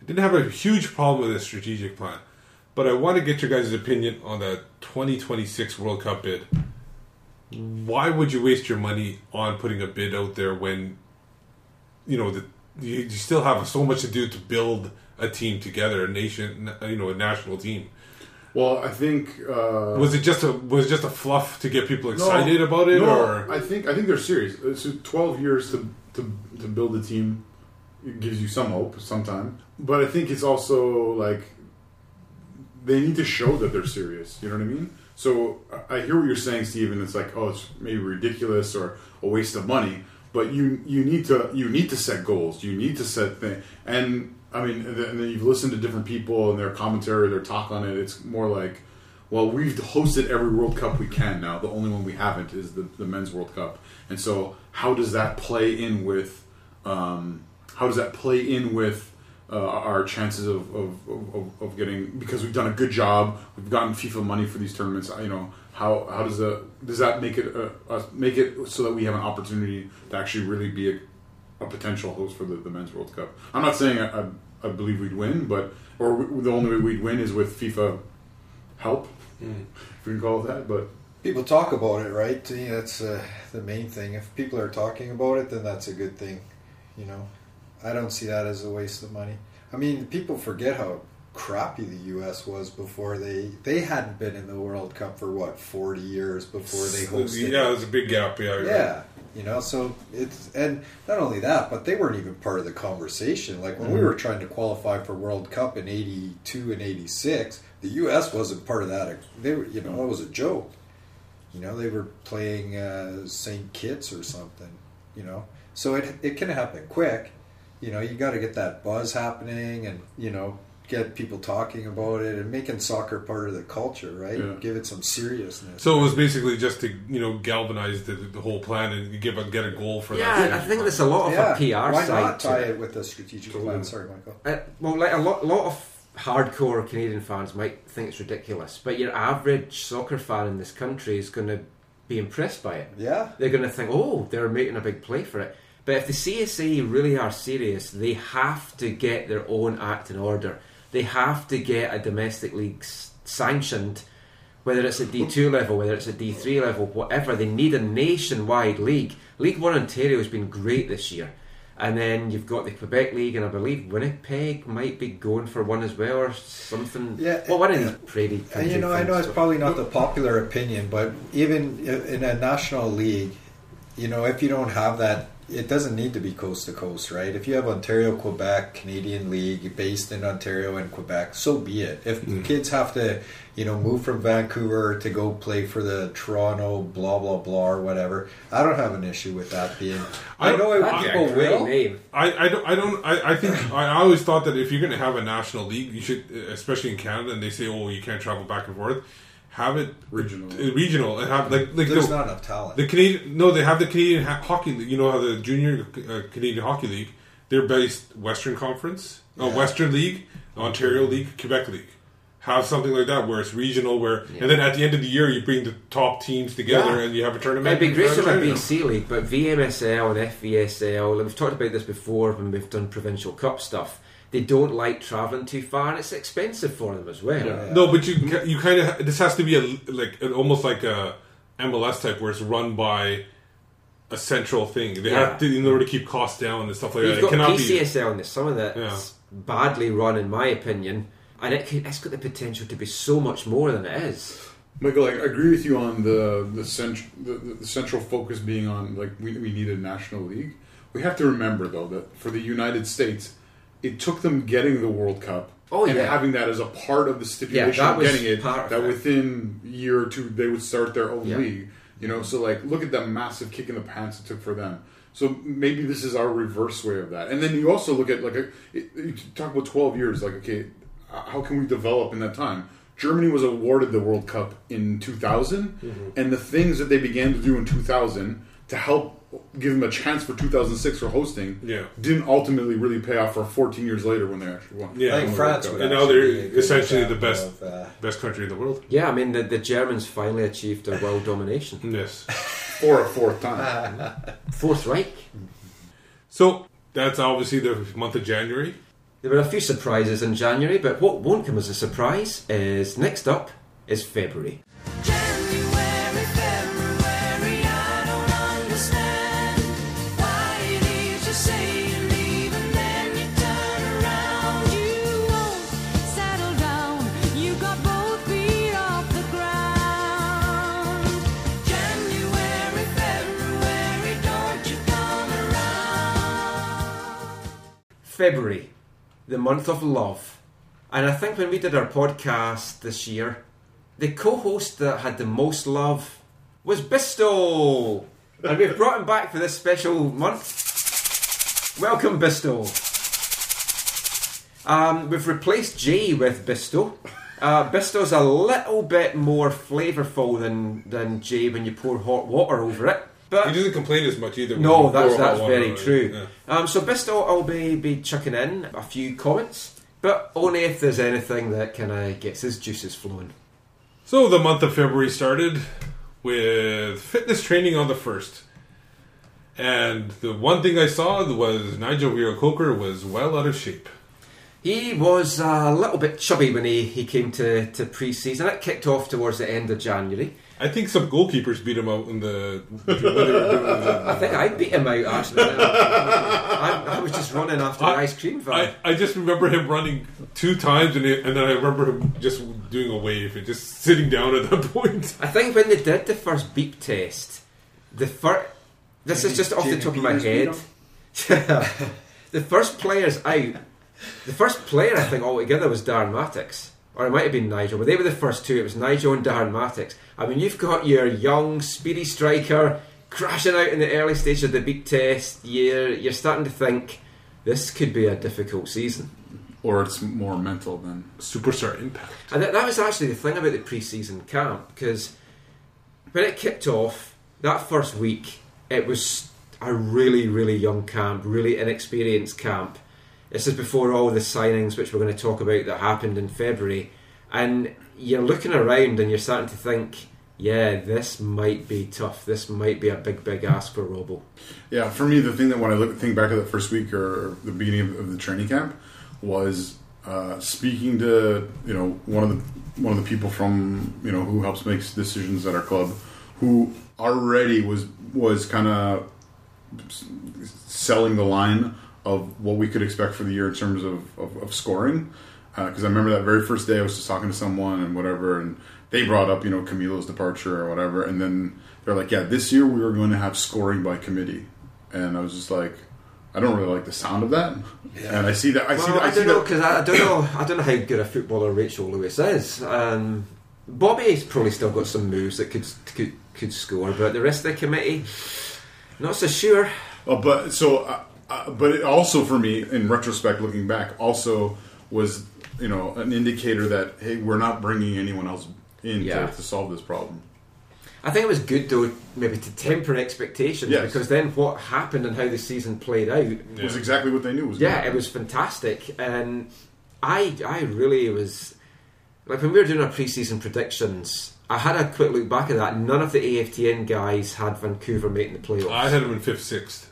I didn't have a huge problem with the strategic plan, but I want to get your guys' opinion on the 2026 World Cup bid. Why would you waste your money on putting a bid out there when you know the, you, you still have so much to do to build a team together, a nation, you know, a national team? Well, I think uh, Was it just a was it just a fluff to get people No, excited about it, no, or I think I think they're serious. It's twelve years to, to to build a team. It gives you some hope, sometime. But I think it's also like they need to show that they're serious. You know what I mean? So I hear what you're saying, Steven. It's like, oh, it's maybe ridiculous or a waste of money. But you you need to you need to set goals. You need to set things. And I mean, and then you've listened to different people and their commentary, their talk on it. It's more like, well, we've hosted every World Cup we can now. The only one we haven't is the, the Men's World Cup. And so, how does that play in with? Um, how does that play in with uh, our chances of, of, of, of getting? Because we've done a good job. We've gotten FIFA money for these tournaments. You know, how how does that does that make it uh, uh, make it so that we have an opportunity to actually really be a, a potential host for the, the Men's World Cup? I'm not saying I, I, I believe we'd win, but or we, the only way we'd win is with FIFA help. if we can call it that. But People talk about it, right? To me, that's uh, the main thing. If people are talking about it, then that's a good thing. You know, I don't see that as a waste of money. I mean, people forget how crappy the U.S. was before they they hadn't been in the World Cup for what forty years before they hosted. Yeah, it was a big gap. Yeah, Yeah, you know, so it's and not only that, but they weren't even part of the conversation. Like when we Mhm. were trying to qualify for World Cup in '82 and '86, the U.S. wasn't part of that. They were, you know, it was a joke. You know, they were playing uh, St. Kitts or something. You know, so it it can happen quick. You know, you got to get that buzz happening, and you know, get people talking about it, and making soccer part of the culture, right? Yeah. Give it some seriousness. So it was basically just to you know galvanize the, the whole plan and give a get a goal for that. Yeah, I think there's a lot of a PR Why side not to tie it. it with a strategic plan? Sorry, Michael. Uh, well, like a lot, a lot of hardcore Canadian fans might think it's ridiculous, but your average soccer fan in this country is going to be impressed by it. Yeah. they're going to think, "Oh, they're making a big play for it." But if the CSA really are serious, they have to get their own act in order. They have to get a domestic league sanctioned, whether it's at D2 level, whether it's at D3 level, whatever. They need a nationwide league. League One Ontario has been great this year. And then you've got the Quebec League, and I believe Winnipeg might be going for one as well, or something. Yeah, well, one of these prairie And you know, I know it's probably not the popular opinion, but even in a national league, you know, if you don't have that, it doesn't need to be coast to coast, right? If you have Ontario, Quebec, Canadian League based in Ontario and Quebec, so be it. If Mm. kids have to, you know, move from Vancouver to go play for the Toronto, blah blah blah, or whatever, I don't have an issue with that being. I, know I- people will. I, I don't. I don't. I, I think I always thought that if you're going to have a national league, you should, especially in Canada, and they say, "Oh, you can't travel back and forth." Have it regional, regional, and have like like There's the- not enough talent. The Canadian, no, they have the Canadian ha- hockey. League. You know how the junior uh, Canadian hockey league, they're based Western Conference, uh, Yeah. Western League, Ontario League, Quebec League. Have something like that where it's regional, where Yeah. and then at the end of the year you bring the top teams together Yeah. and you have a tournament. It'd be great to have a BC league, but VMSL and FVSL, and we've talked about this before when we've done provincial cup stuff. They don't like travelling too far, and it's expensive for them as well. No, but you you kind of this has to be a like an, almost like a MLS type where it's run by a central thing. They Yeah. have to in order to keep costs down and stuff like You've that. It got cannot be. PCSL in this. Some of that's badly run, in my opinion, and it could, it's got the potential to be so much more than it is. Michael, I agree with you on the the, cent- the, the central focus being on like we, we need a national league. We have to remember though that for the United States, it took them getting the World Cup Oh, and yeah. having that as a part of the stipulation that of getting it of that within a year or two they would start their own Yeah. league. You know, so like look at that massive kick in the pants it took for them. So maybe this is our reverse way of that. And then you also look at like a, you talk about twelve years. Like okay, uh, how can we develop in that time? Germany was awarded the World Cup in 2000, Mhm. and the things that they began to do in 2000 to help give them a chance for 2006 for hosting Yeah. didn't ultimately really pay off for 14 years later when they actually won. Yeah, won the World Cup. and now they're essentially the best best country in the world. Yeah, I mean the, the Germans finally achieved a world domination. Yes, for a fourth time. Fourth Reich. So that's obviously the month of January. There were a few surprises in January, but what won't come as a surprise is next up is February. February, the month of love. And I think when we did our podcast this year, the co host that had the most love was Bisto. And we've brought him back for this special month. Welcome, Bisto. Um, we've replaced Jay with Bisto. Uh, Bisto's a little bit more flavourful than, than Jay when you pour hot water over it. But he doesn't complain as much either. no, that's that's very true. Yeah. Um, so Bisto, I'll be be chucking in a few comments, but only if there's anything that kind of gets his juices flowing. So the month of February started with fitness training on the first. And the one thing I saw was Nigel Reo-Coker was well out of shape. He was a little bit chubby when he, he came to, to pre season. It kicked off towards the end of January. I think some goalkeepers beat him out in the. when they were doing the- I think I beat him out actually. I, I was just running after the ice cream van. I, I just remember him running two times, and, it, and then I remember him just doing a wave and just sitting down at that point. I think when they did the first beep test, the first. This is just off the top of my head. the first players out. The first player I think altogether was Darren Mattocks. Or it might have been Nigel, but they were the first two. It was Nigel and Darren Mattocks. I mean, you've got your young, speedy striker crashing out in the early stage of the big test. You're, you're starting to think this could be a difficult season. Or it's more mental than superstar impact. And that, that was actually the thing about the pre-season camp because when it kicked off that first week, it was a really, really young camp, really inexperienced camp. This is before all the signings, which we're going to talk about, that happened in February. And you're looking around and you're starting to think, yeah, this might be tough. This might be a big, big ask for Robbo. Yeah, for me, the thing that when I look think back at the first week or the beginning of, the training camp was uh, speaking to you know one of the one of the people from you know who helps makes decisions at our club, who already was was kind of selling the line of what we could expect for the year in terms of, of, of scoring. Because I remember that very first day, I was just talking to someone and whatever, and they brought up, you know, Camilo's departure or whatever, and then they're like, "Yeah, this year we were going to have scoring by committee," and I was just like, "I don't really like the sound of that," and I see that. I see that. I, I don't know because I, I don't know. I don't know how good a footballer Rachel Lewis is. Um, Bobby's probably still got some moves that could could could score, but the rest of the committee, not so sure. Oh, but so, uh, uh, but it also for me, in retrospect, looking back, also was you know an indicator that hey, we're not bringing anyone else in Yeah. to, to solve this problem. I think it was good though, maybe to temper expectations Yes. because then what happened and how the season played out Was exactly what they knew was. yeah, it was fantastic, and I I really was like when we were doing our preseason predictions. I had a quick look back at that. None of the AFTN guys had Vancouver making the playoffs. I had them in fifth, sixth.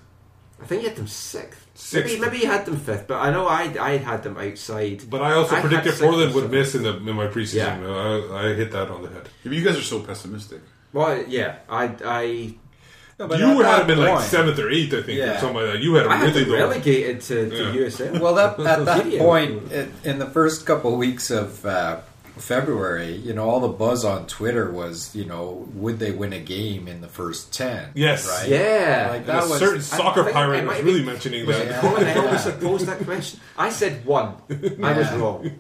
I think you had them sixth. Sixth. Maybe, maybe you had them fifth, but I know I I had them outside. But I also had predicted sixth Portland would miss in the in my preseason. Yeah. I, I hit that on the head. If you guys are so pessimistic, Well, yeah, I I No, but you at had that him in like point- seventh or eighth, I think, or something like that. You had him I had really low. relegated to, to Yeah. USL. Well, that, at that point, in, in the first couple of weeks of uh, February, you know, all the buzz on Twitter was, you know, would they win a game in the first ten? Yes. right? Yeah. like that a was. certain I soccer pirate it was really be- mentioning Was that. it Colin Elvis that posed that question? I said one. I was wrong.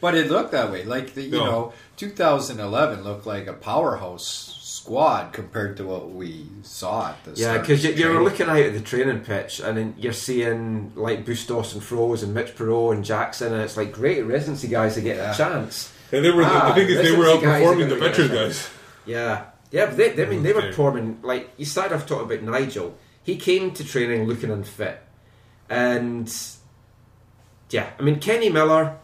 But it looked that way. Like the, you No. know, 2011 looked like a powerhouse squad compared to what we saw at the Yeah, because you, of you're looking out at the training pitch and then you're seeing like Bustos and Froese and Mitch Piraux and Jackson, and it's like great residency guys to get Yeah. a chance. And they were Ah, the thing is they were residency guys are outperforming the veterans guys. Yeah, yeah, but they, they, I mean, they were performing like you started off talking about Nigel. He came to training looking unfit, and yeah, I mean Kenny Miller,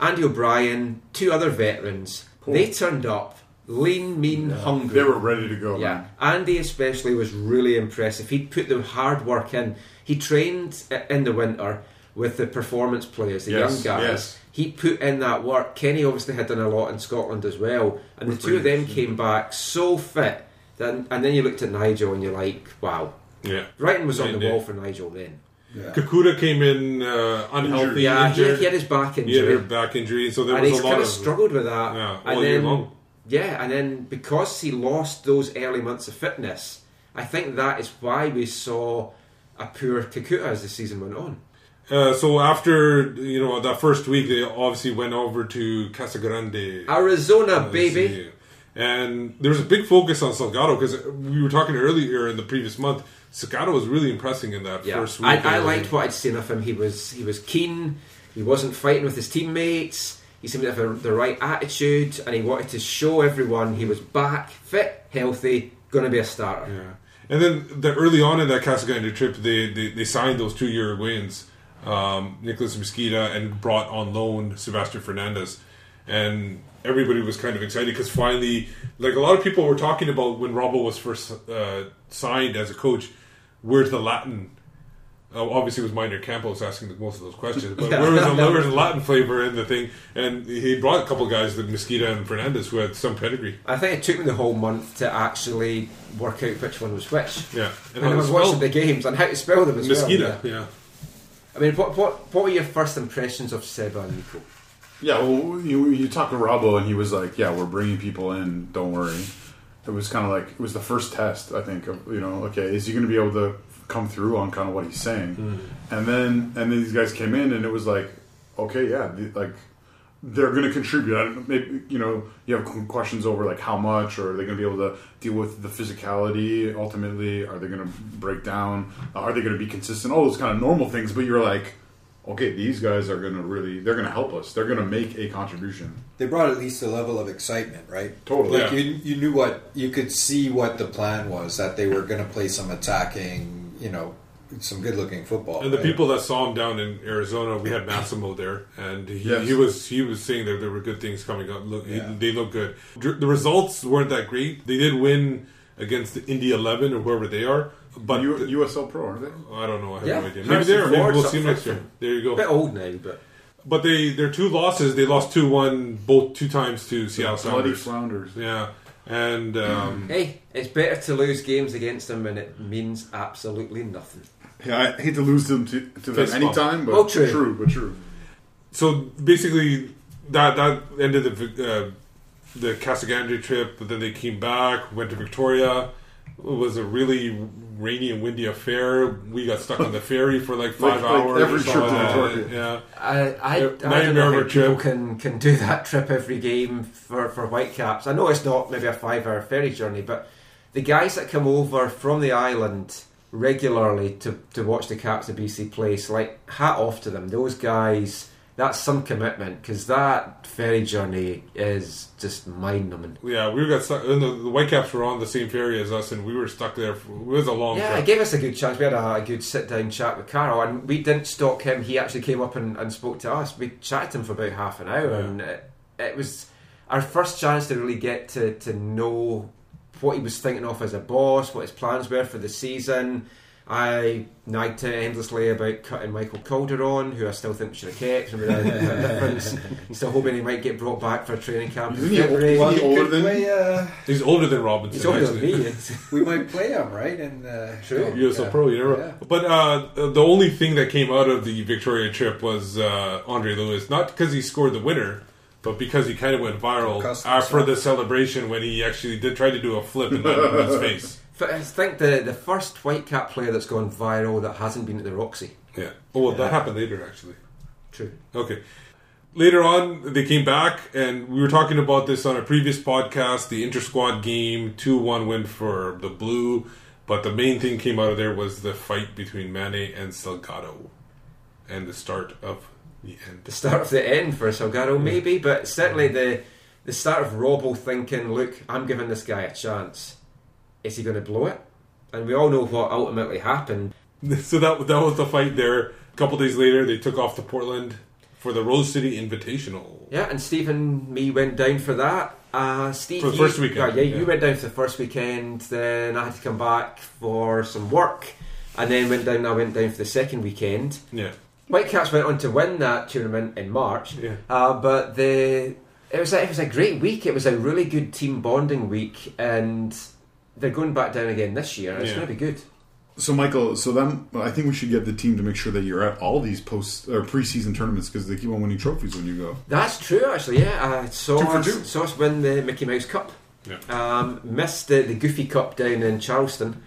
Andy O'Brien, two other veterans. They turned up, lean, mean, hungry. they were ready to go. Yeah, man. Andy especially was really impressive. He'd put the hard work in. He trained in the winter with the performance players, the Yes, young guys. yes. He put in that work. Kenny obviously had done a lot in Scotland as well, and the two of them came back so fit. Then, and then you looked at Nigel and you're like, wow, Yeah. writing was on And, the uh, wall for Nigel then. Kakuta came in uh, unhealthy, Yeah, he, injured. he had his back He had injury. a back injury, so there and was he's a lot kind of of struggled with that. Yeah, and all year then, long. yeah, and then because he lost those early months of fitness, I think that is why we saw a poor Kakuta as the season went on. Uh, so after you know that first week, they obviously went over to Casa Grande, Arizona, Uh, baby. see. And there was a big focus on Salgado because we were talking earlier in the previous month. Salgado was really impressing in that Yeah, first week. I, I liked what I'd seen of him. He was he was keen. He wasn't fighting with his teammates. He seemed to have a, the right attitude, and he wanted to show everyone he was back, fit, healthy, going to be a starter. Yeah. And then the early on in that Casa Grande trip, they, they, they signed those two Uruguayans, um, Nicholas Mezquida, and brought on loan Sebastian Fernandez. And everybody was kind of excited because finally, like a lot of people were talking about when Robbo was first uh, signed as a coach, where's the Latin Uh, obviously, it was Minor Campos asking the, most of those questions, but Yeah. there was was a Latin flavor in the thing, and he brought a couple guys, like Mezquida and Fernandez, who had some pedigree. I think it took me the whole month to actually work out which one was which. Yeah, and, I was watching the games and how to spell them as well. yeah. I mean, what what what were your first impressions of Seba and Nico? Yeah, well, you, you talked to Robbo, and he was like, "Yeah, we're bringing people in. Don't worry." It was kind of like it was the first test, I think. Of you know, okay, is he going to be able to come through on kind of what he's saying? Mm-hmm. And then and then these guys came in, and it was like, okay, yeah, like they're going to contribute. I don't, maybe you know you have questions over like how much, or are they going to be able to deal with the physicality? Ultimately, are they going to break down? Uh, are they going to be consistent? All those kind of normal things. But you're like, okay, these guys are going to really they're going to help us. They're going to make a contribution. They brought at least a level of excitement, right? Totally. Like Yeah. you, you knew what you could see what the plan was that they were going to play some attacking, you know, some good-looking football. And the right? people that saw him down in Arizona, we had Massimo there, and he, Yes. he was he was saying that there were good things coming up. Look, he- Yeah. they look good. The results weren't that great. They did win against the Indy Eleven or whoever they are, but U- USL Pro are they? I don't know. I have Yeah. no idea. Maybe Harrison they're. Maybe we'll see next year. There you go. Bit old name, but But they their two losses. They lost two one both two times to Seattle bloody Sounders. Flounders. Yeah, and um, hey, it's better to lose games against them when it means absolutely nothing. Yeah, I hate to lose them to, to them Fist bump. anytime, but Oh, true. true, but true. so basically that that ended the uh, the Casa Grande trip. But then they came back, went to Victoria. It was a really rainy and windy affair. We got stuck on the ferry for like five Like- like hours. every trip to Uh, Victoria. Yeah, I, I, I don't nightmare know of how a people trip. can, can do that trip every game for, for Whitecaps. I know it's not maybe a five hour ferry journey, but the guys that come over from the island regularly to, to watch the Caps of BC place, like, hat off to them. Those guys, that's some commitment because that ferry journey is just mind numbing. Yeah, we got stuck. And the, the Whitecaps were on the same ferry as us, and we were stuck there. For, it was a long Yeah, trip. it gave us a good chance. We had a, a good sit down chat with Carl, and we didn't stalk him. He actually came up and, and spoke to us. We chatted to him for about half an hour, Yeah. and it, it was our first chance to really get to, to know what he was thinking of as a boss, what his plans were for the season. I nagged him endlessly about cutting Michael Calderon, who I still think we should have kept. and without a difference. Still hoping he might get brought back for a training camp in Isn't he old- February. older than- play, uh, He's older than Robinson. He's older than me. we might play him, right? And uh, True. oh, USL yeah. Pro, you never. Yeah. But uh, the only thing that came out of the Victoria trip was uh, Andre Lewis, not because he scored the winner, but because he kind of went viral Concussed after himself. the celebration when he actually did try to do a flip in his face. But I think the, the first Whitecap player that's gone viral that hasn't been at the Roxy. Yeah. Oh, well, that happened later, actually. True. Okay. Later on, they came back, and we were talking about this on a previous podcast. The inter squad game, two one win for the blue, but the main thing came out of there was the fight between Mane and Salgado, and the start of the. The start of the end for Salgado, maybe, but certainly the the start of Robbo thinking, look, I'm giving this guy a chance. Is he going to blow it? And we all know what ultimately happened. So that that was the fight there. A couple days later, they took off to Portland for the Rose City Invitational. Yeah, and Steve and me went down for that. Uh, Steve, For the first weekend, Yeah, yeah, yeah. you went down for the first weekend. Then I had to come back for some work, and then went down. I went down for the second weekend. Yeah. Whitecaps went on to win that tournament in March. Yeah. Uh, but the it was a, it was a great week. It was a really good team bonding week, and they're going back down again this year. and It's Yeah. going to be good. So, Michael, so then I think we should get the team to make sure that you're at all these post or preseason tournaments because they keep on winning trophies when you go. That's true, actually. Yeah, I saw Two us, two. saw us win the Mickey Mouse Cup. Yeah. Um, missed the, the Goofy Cup down in Charleston.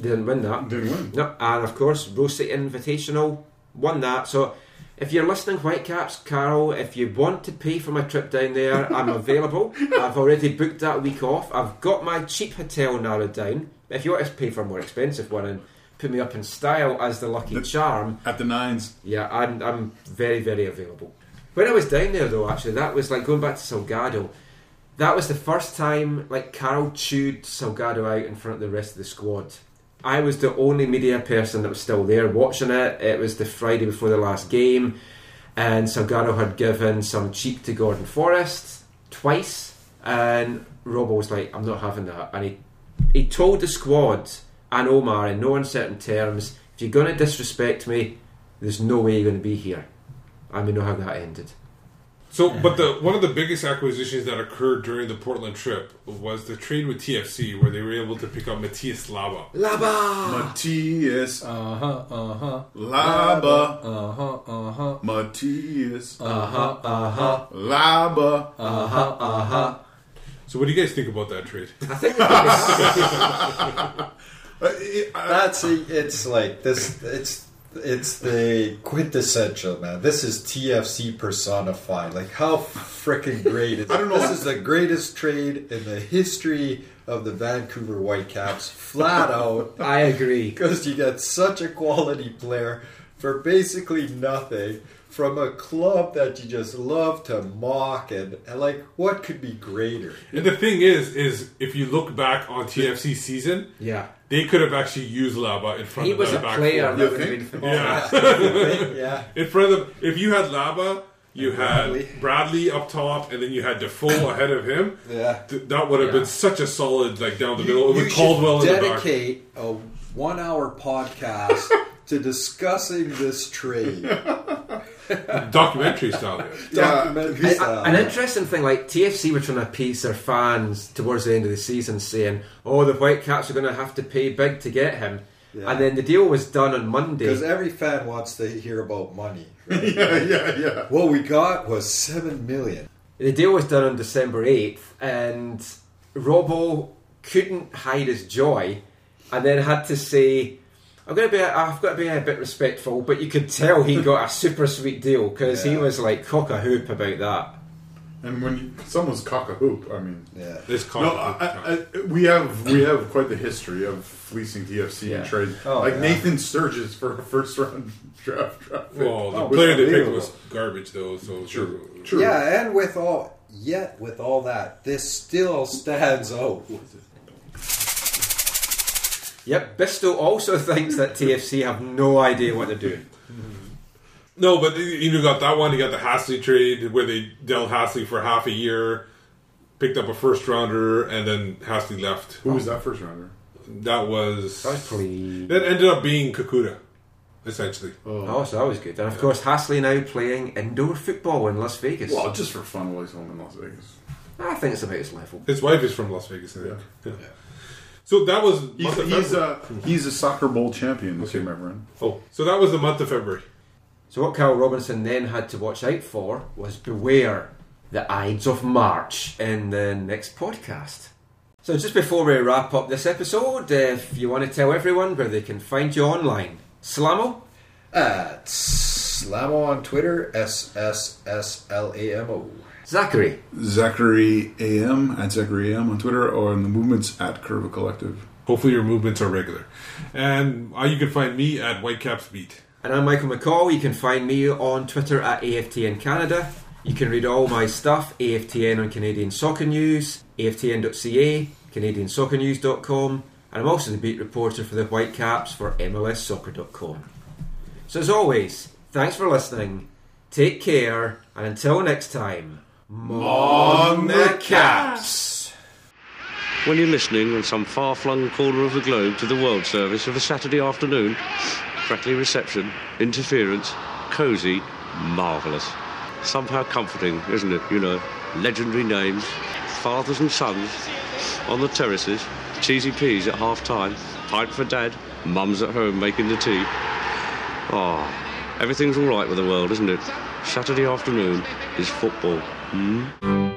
Didn't win that. Didn't win. No, and of course, Rose City Invitational won that. So, if you're listening, Whitecaps, Carl, if you want to pay for my trip down there, I'm available. I've already booked that week off. I've got my cheap hotel narrowed down. If you want to pay for a more expensive one and put me up in style as the lucky charm, At the nines. yeah, I'm, I'm very, very available. When I was down there, though, actually, that was like going back to Salgado. That was the first time, like, Carl chewed Salgado out in front of the rest of the squad. I was the only media person that was still there watching it. It was the Friday before the last game, and Salgado had given some cheek to Gordon Forrest twice, and Robbo was like, "I'm not having that," and he he told the squad and Omar in no uncertain terms, "If you're going to disrespect me, there's no way you're going to be here. And we know how that ended. So, but the one of the biggest acquisitions that occurred during the Portland trip was the trade with TFC, where they were able to pick up Matías Laba. Laba! Matías. Uh huh. Uh huh. Laba. Uh huh. Uh huh. Matías. Uh huh. Uh huh. Laba. Uh huh. Uh huh. So, what do you guys think about that trade? I think That's it's like this. It's it's the quintessential man. This is TFC personified. Like how freaking great is I don't know. This is the greatest trade in the history of the Vancouver Whitecaps. Flat out, I agree. because you get such a quality player for basically nothing from a club that you just love to mock and, and like what could be greater? And the thing is, is if you look back on TFC season, Yeah. They could have actually used Laba in front He of was the a back player four. that would have been Yeah. yeah. in front of if you had Laba, you And had Bradley. Bradley up top, and then you had Defoe ahead of him. Yeah. Th- that would have Yeah. been such a solid like down the You- middle you with Caldwell in the back. dedicate a one-hour podcast to discussing this trade. Documentary style. Documentary A- style. An interesting thing, like TFC were trying to appease their fans towards the end of the season, saying, "Oh, the Whitecaps are going to have to pay big to get him," Yeah. and then the deal was done on Monday. Because every fan wants to hear about money. right? yeah, yeah, yeah. What we got was seven million. The deal was done on December 8th, and Robbo couldn't hide his joy and then had to say, I'm gonna be. I've got to be a bit respectful, but you could tell he got a super sweet deal because he was like cock a hoop about that. And when you, someone's cock a hoop, I mean, Yeah. This no, I, I, we have we have quite the history of fleecing TFC Yeah. and trade. Oh, like yeah. Nathan Sturgis for a first round draft. draft pick. well, the Oh, player they picked was garbage though. So True. True. Yeah, and with all yet with all that, this still stands out. Yep, Bisto also thinks that TFC have no idea what they're doing. no, but you you got that one. You got the Hassli trade where they dealt Hassli for half a year, picked up a first rounder, and then Hassli left. Who was that first rounder? That was That was pretty. that ended up being Kakuta, essentially. Oh. oh, so that was good. And of course, Hasley now playing indoor football in Las Vegas. Well, just for fun while he's home in Las Vegas. I think it's about his level. His wife is from Las Vegas. I think. Yeah. So that was He's, month of he's, February. a, he's a soccer bowl champion, this year, my friend. oh, so that was the month of February. So what Carl Robinson then had to watch out for was beware the Ides of March in the next podcast. So just before we wrap up this episode, if you want to tell everyone where they can find you online, Slamo? At Slamo on Twitter, S S S L A M O. Zachary? Zachary AM at Zachary AM on Twitter or in the movements at Curva Collective. Hopefully your movements are regular. And uh, you can find me at Whitecaps Beat. And I'm Michael McCall. You can find me on Twitter at AFTN Canada. You can read all my stuff, AFTN on Canadian Soccer News, aftn.ca, canadiansoccernews.com, and I'm also the beat reporter for the Whitecaps for MLSsoccer.com. So as always, thanks for listening, take care, and until next time, Mon the Caps! When you're listening in some far flung corner of the globe to the world service of a Saturday afternoon, crackly reception, interference, cosy, marvellous. Somehow comforting, isn't it? You know, legendary names, fathers and sons on the terraces, cheesy peas at half time, pipe for dad, mums at home making the tea. Ah, everything's all right with the world, isn't it? Saturday afternoon is football. Hmm?